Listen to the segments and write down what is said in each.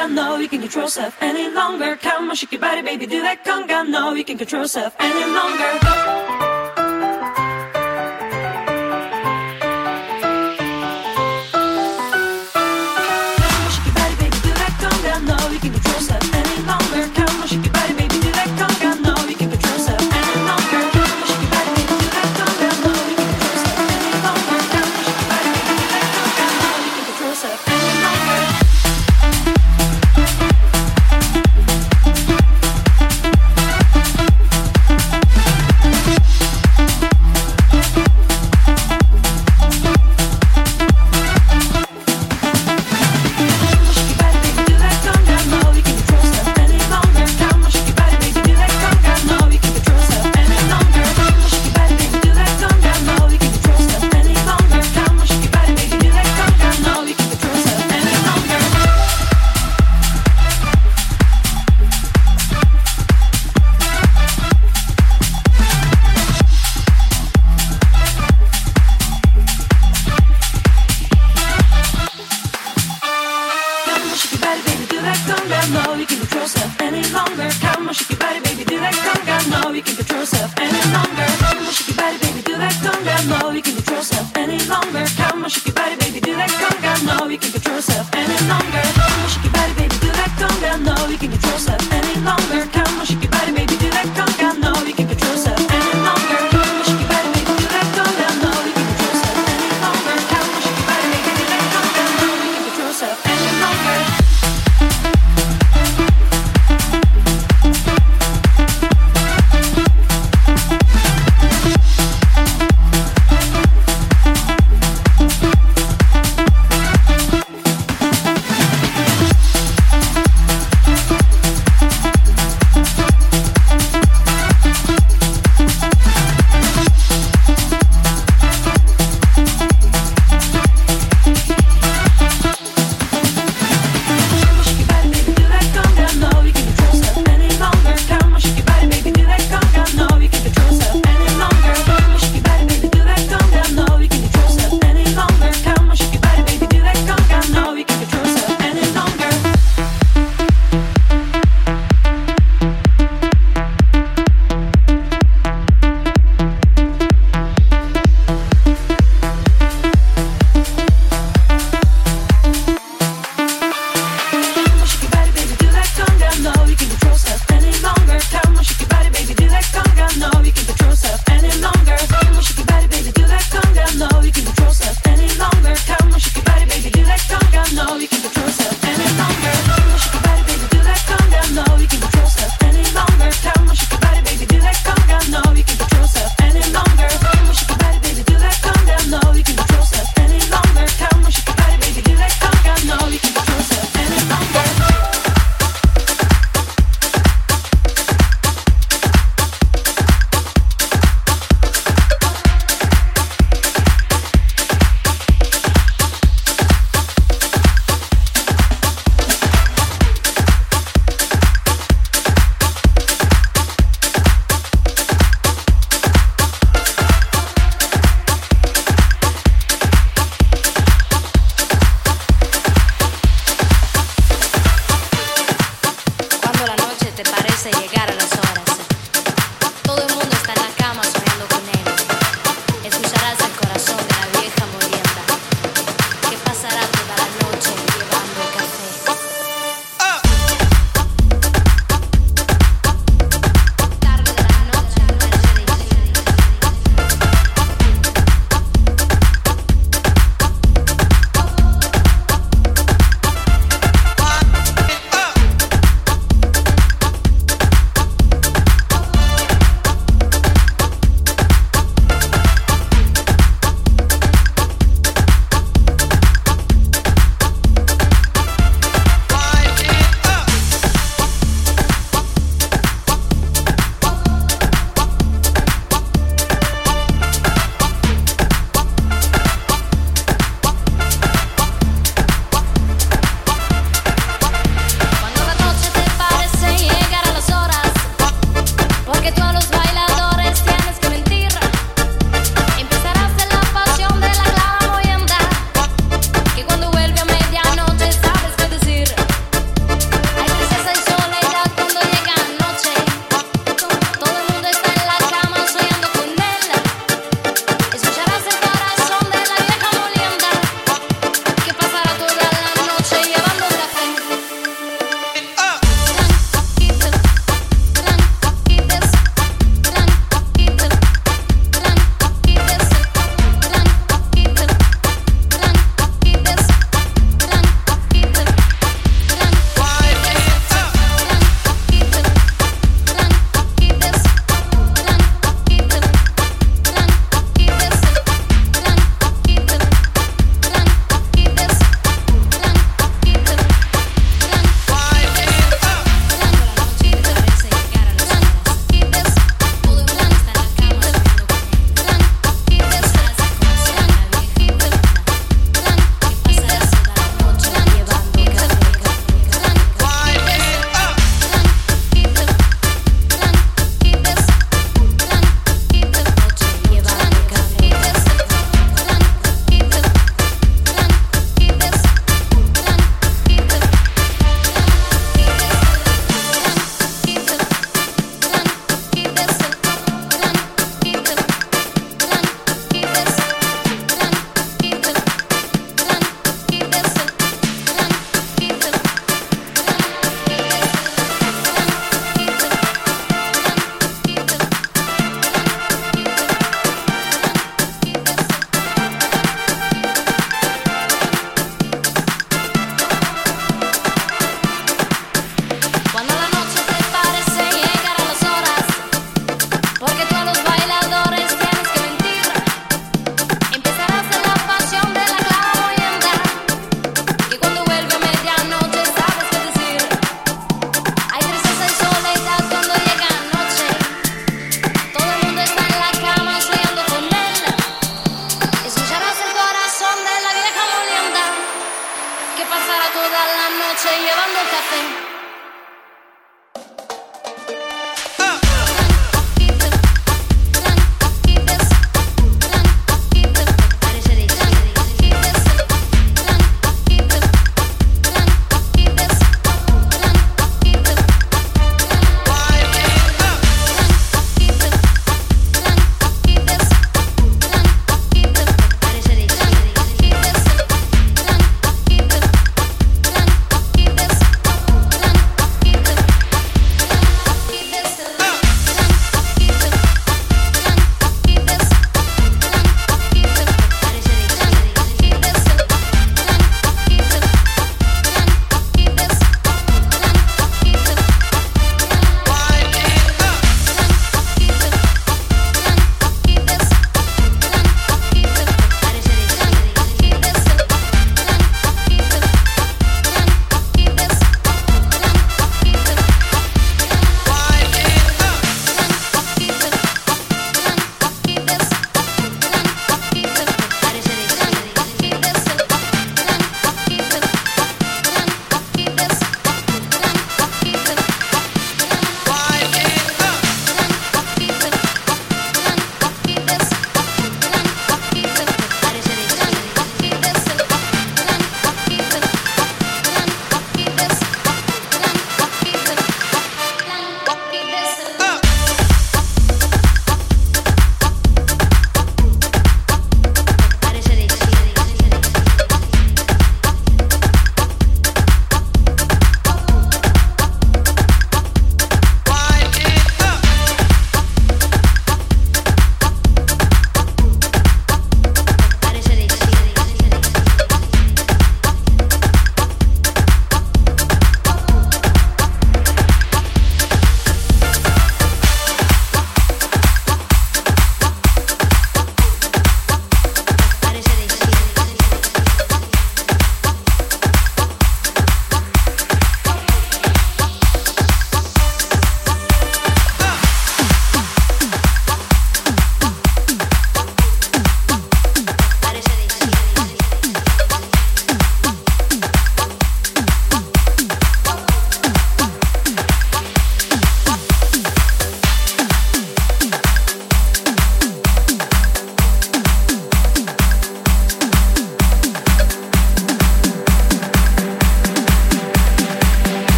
conga, no, you can control yourself any longer. Come on, shake your body, baby, do that conga, no, you can control yourself any longer.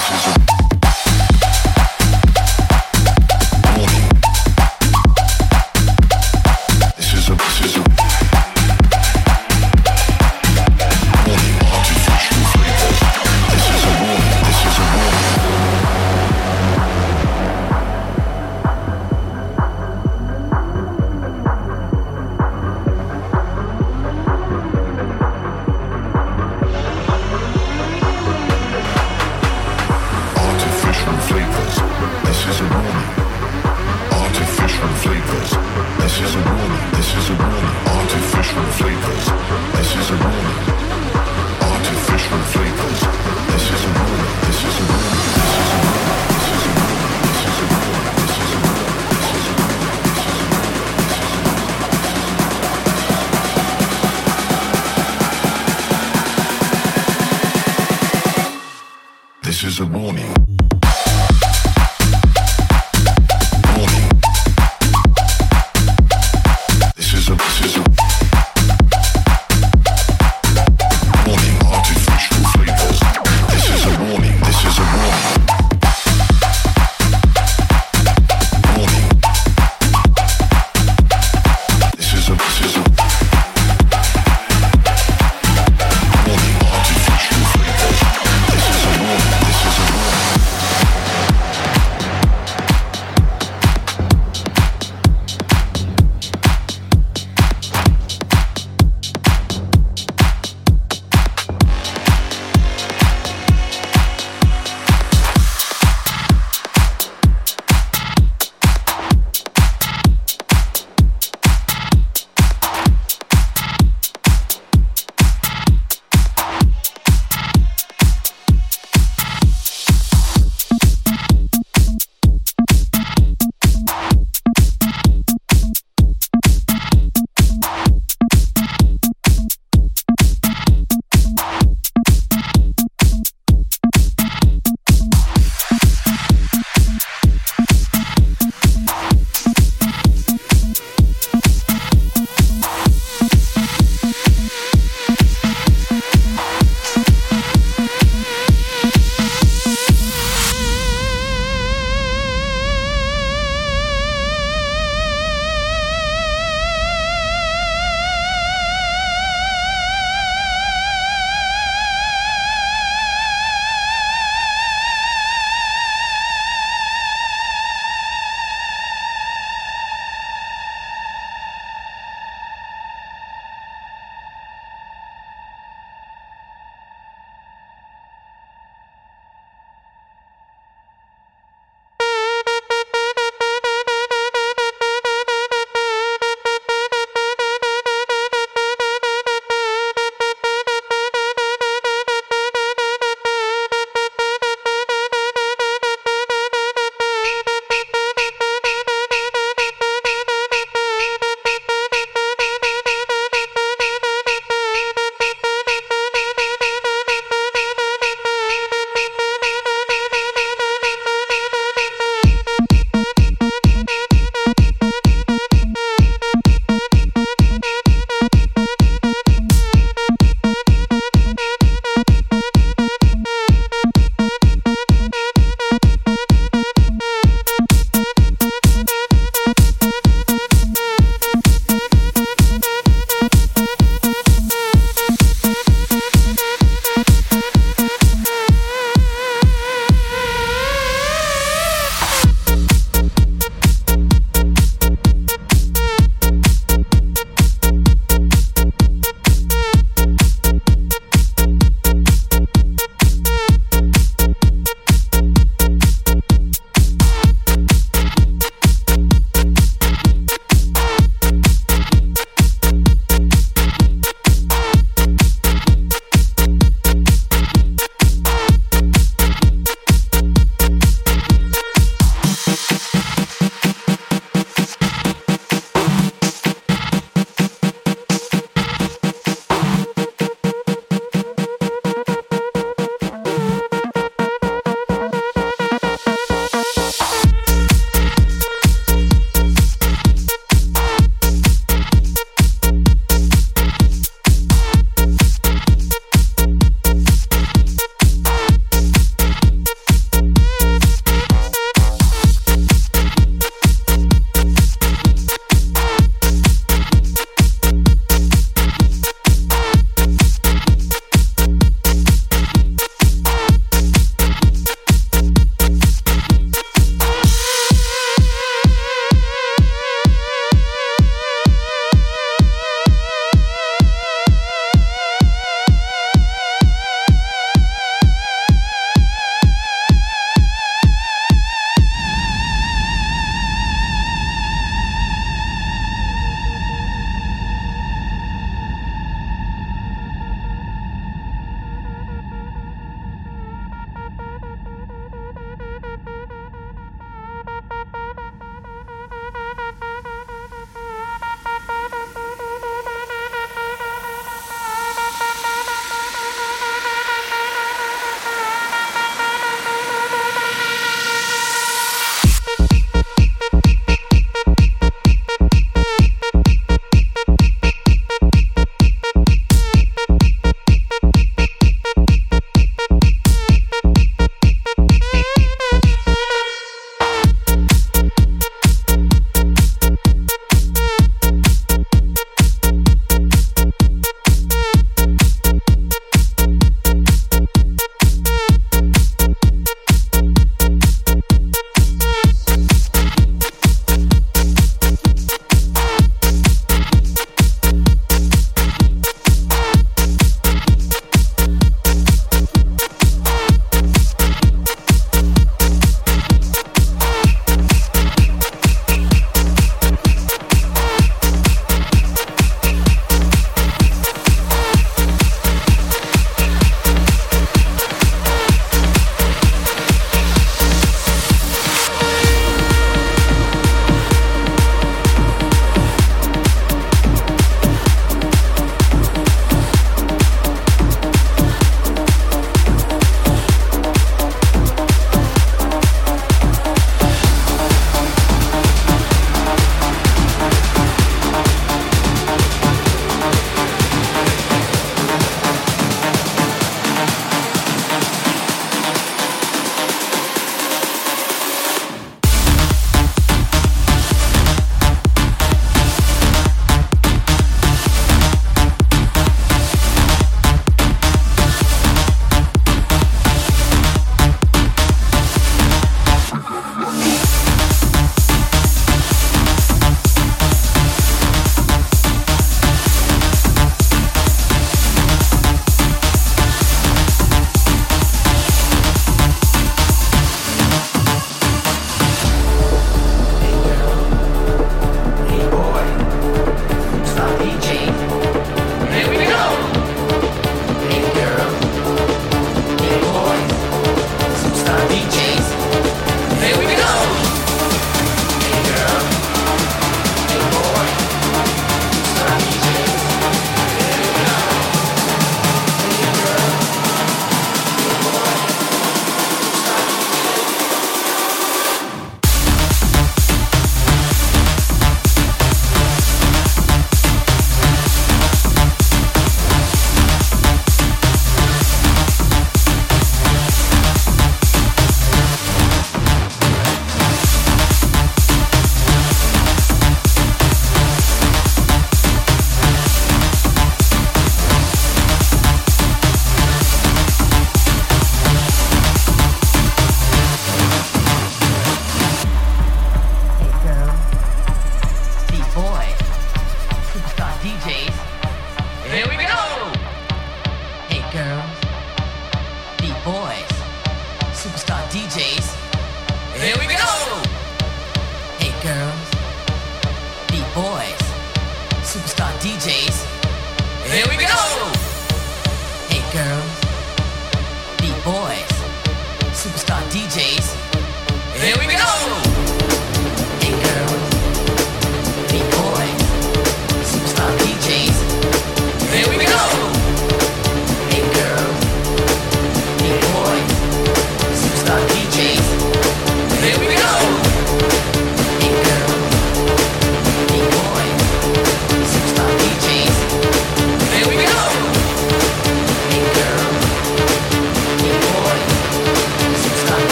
This is a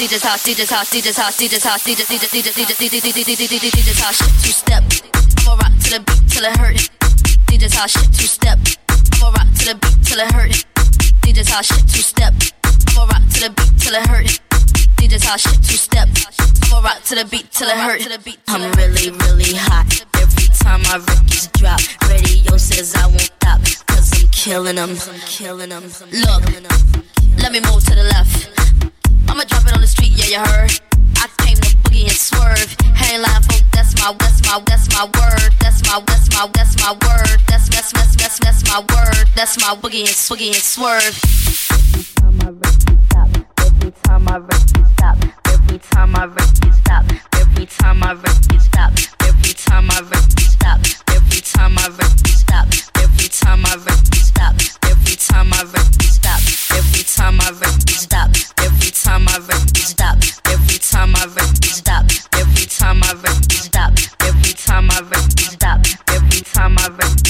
DJ's house, DJ's house, DJ's house, DJ's house, DJ's DJ's DJ's DJ's DJ's DJ's house. Two step, I'ma rock to the beat till it. DJ's house, two step, i rock to the beat till it hurt. DJ's house, two step, four rock to the beat till it. DJ's house, two step, I'ma rock to the beat till it. I'm really, really hot. Every time my records drop, radio says I won't stop. 'Cause I'm killing killing them. Look, let me move to the left I'ma drop it on the street, yeah, you heard. I came to boogie and swerve. Hey, line folk, that's my, that's my, that's my word. That's my, that's my, that's my word. That's, that's, that's, that's, that's my word. That's my boogie and boogie and swerve. Every time I record stop, every time I record stop, every time I record stop, every time I record stop, every time I record stop, every time I record stop, every time I record stop, every time I record stop, every time I record stop, every time I record stop, every time I record stop, every time I record stop, every time I record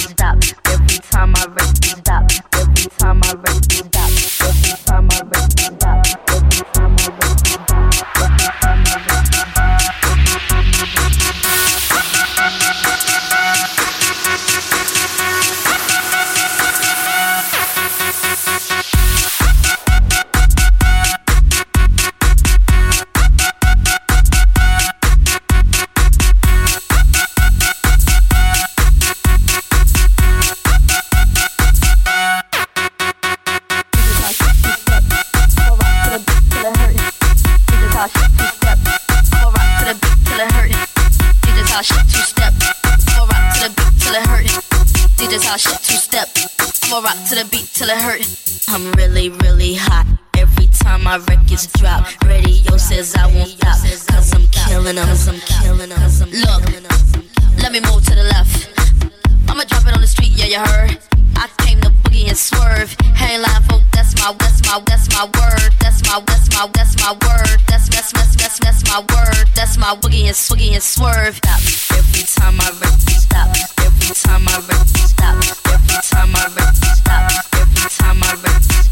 rock to the beat till it hurt. I'm really, really hot. Every time my records drop, radio says I won't stop. Cause I'm killing them, I'm killing them. Look, let me move to the left. I'ma drop it on the street, yeah, you heard. I came to G and swerve. Hey, line folk, that's my, that's my, that's my word. That's my, that's my, that's my word. That's, that's, that's, that's, that's my word. That's my boogie and swoogie and swerve. Stop every time I rap. Stop every time I rap. Stop every time I rap. Stop every time I rap.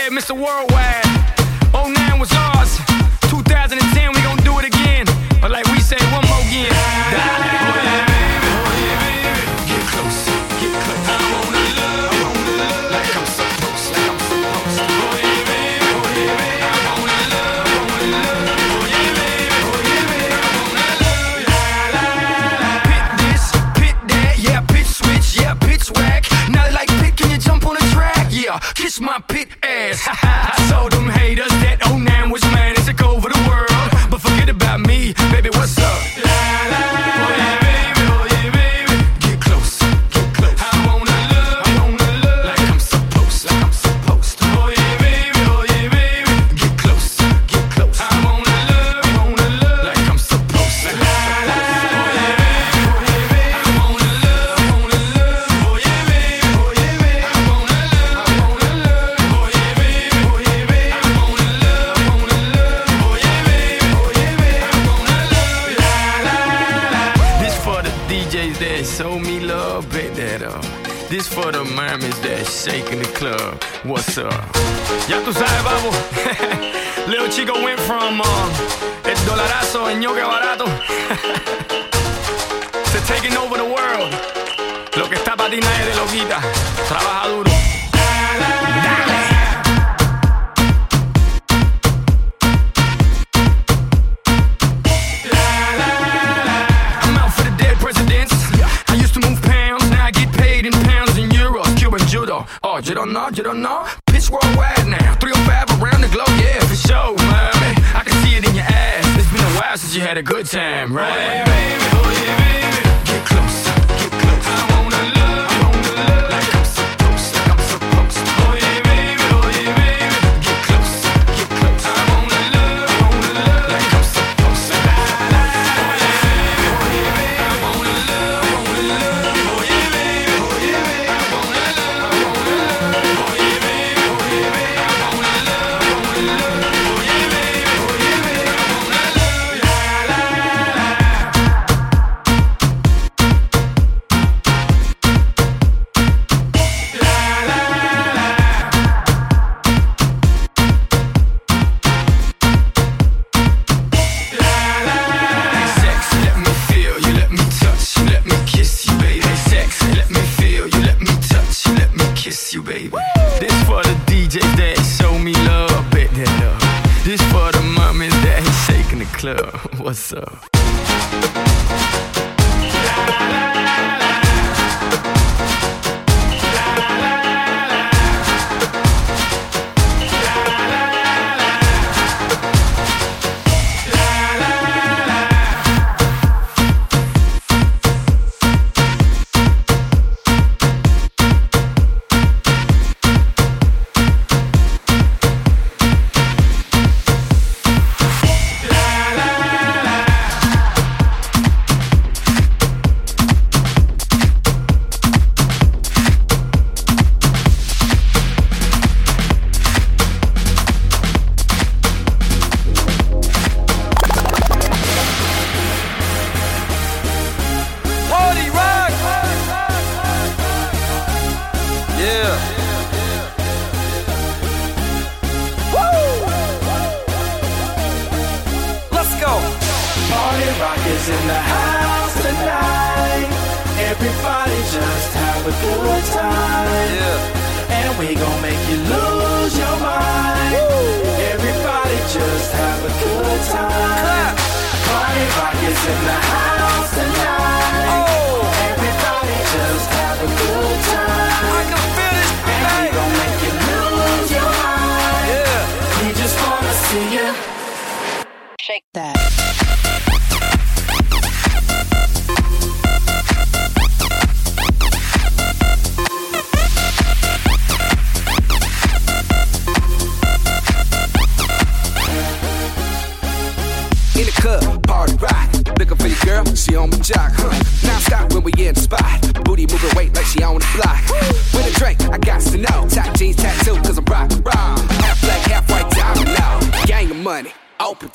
said Mr. Worldwide. 09 was on. Party rock is in the house tonight. Everybody just have a good time. Yeah. And we gon' make you lose your mind. Woo. Everybody just have a good time. Party rock is in the house tonight.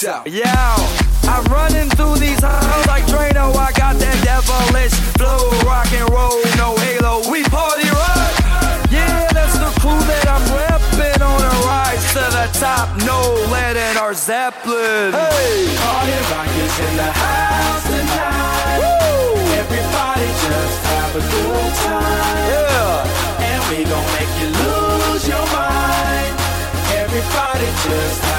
out. Yo, I'm running through these halls like Drano. I got that devilish flow, rock and roll, no halo. We party rock. Yeah, that's the crew that I'm repping on a rise to the top. No lead in our Zeppelin. Hey, party rock is in the house tonight. Woo! Everybody just have a good time. Yeah, and we gon' make you lose your mind. Everybody just.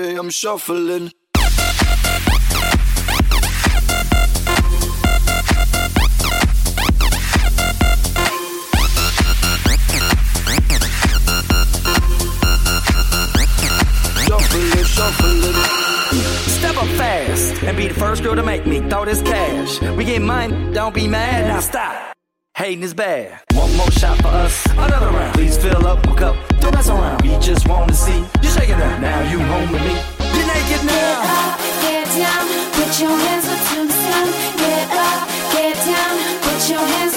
I'm shuffling. Step up fast and be the first girl to make me throw this cash. We get mine, don't be mad, now stop. Hating is bad. One more shot for us, another round. Please fill up my cup, don't mess around. We just wanna see you shaking that. Now you home with me. You're naked now. Get up, get down, put your hands up to the sound. Get up, get down, put your hands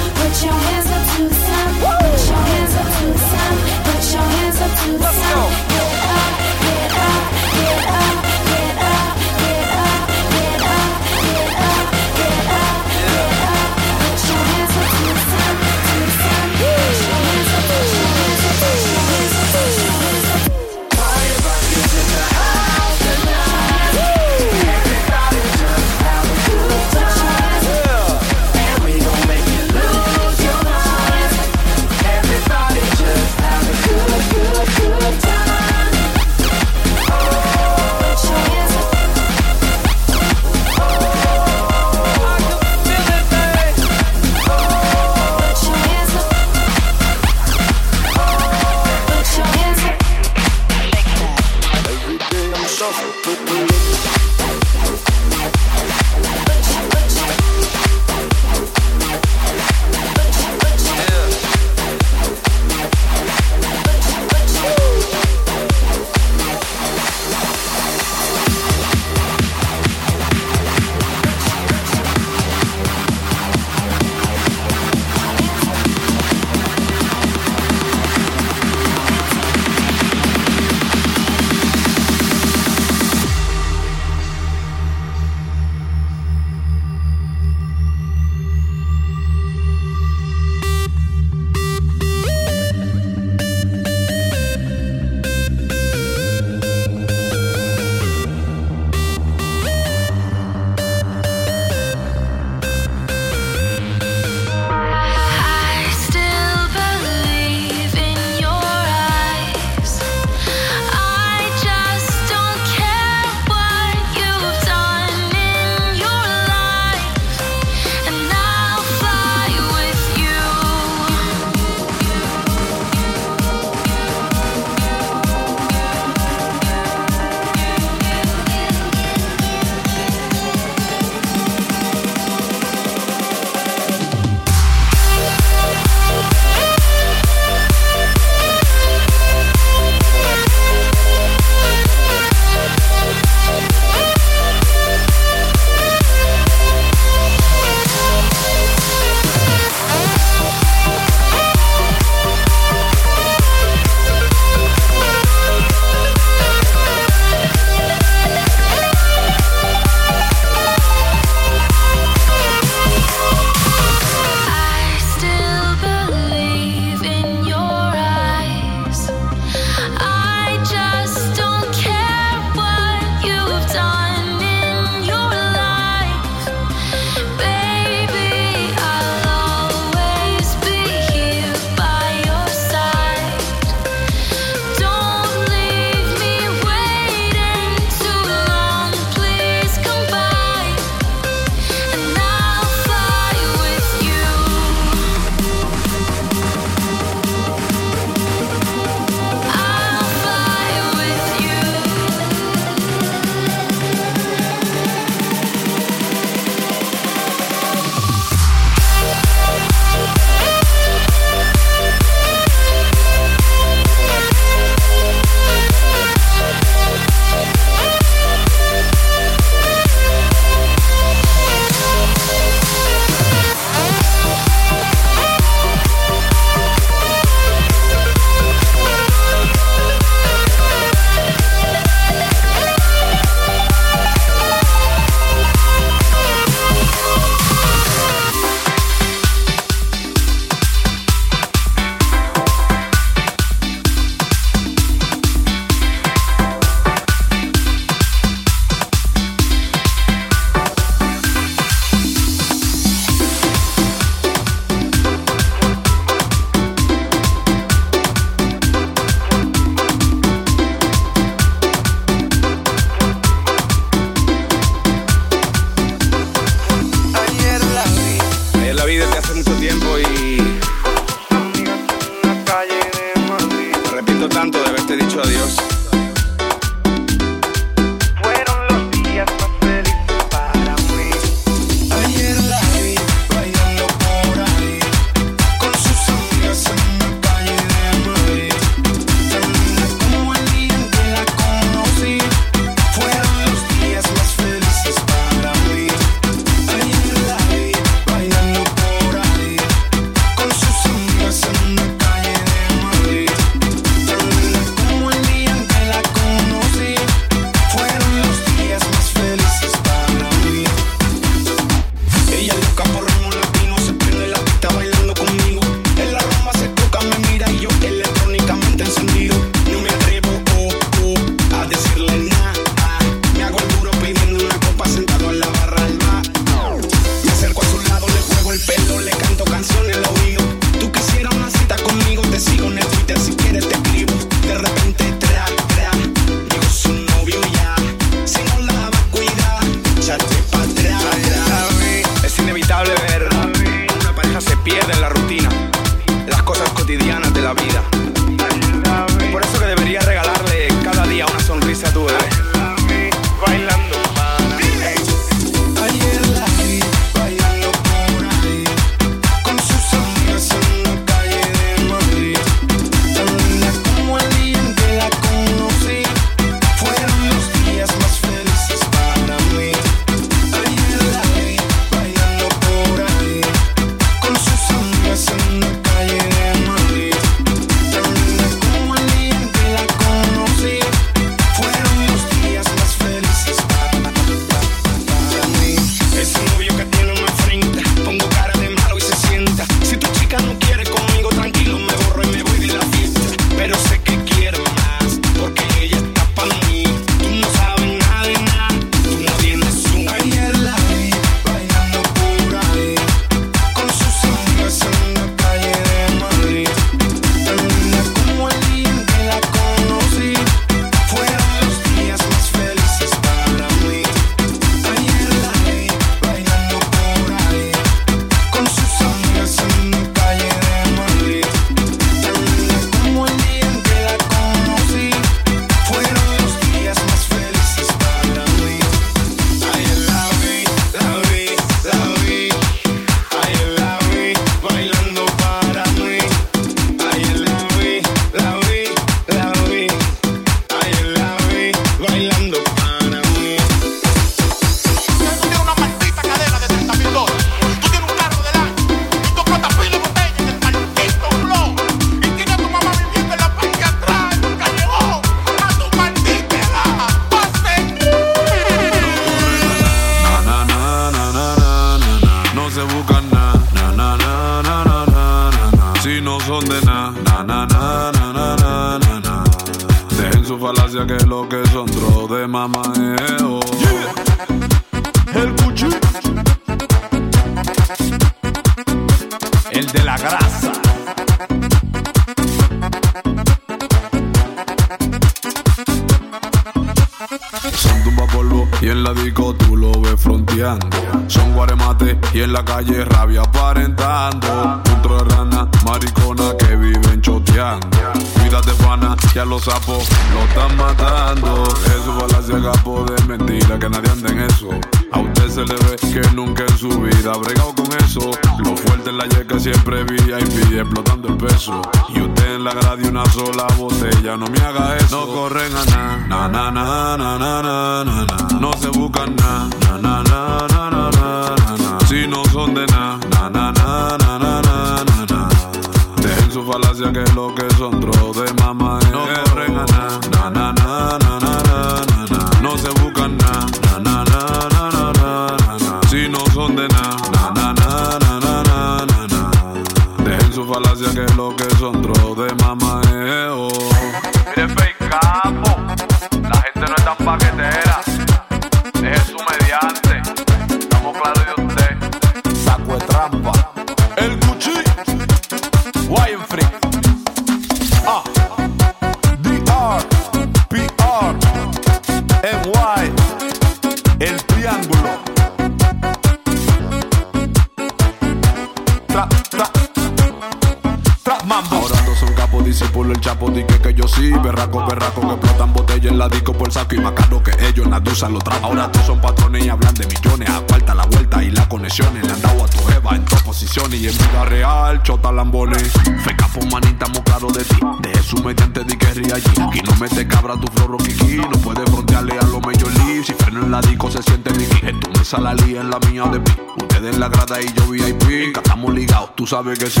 sí. Berraco, berraco, que explotan botella en la disco por saco y más caro que ellos, Nadusa lo trapa. Ahora todos son patrones y hablan de millones. Aparta la vuelta y las conexiones. Le han dado a tu jeva en dos posiciones y en vida real, chota lambones. Fe capo, manita, estamos claro de ti. De Jesús mediante di que allí. Aquí no mete cabra tu floro kiki. No puede frontearle a los Major League. Si freno en la disco se siente Mickey. En tu mesa la lía en la mía de mí. Ustedes en la grada y yo VIP. Estamos ligados, tú sabes que sí.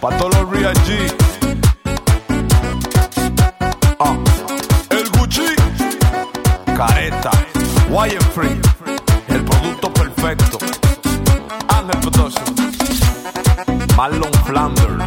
Pa' todos los Real G. Wire Free. El producto perfecto. Ángel Production. Marlon Flanders.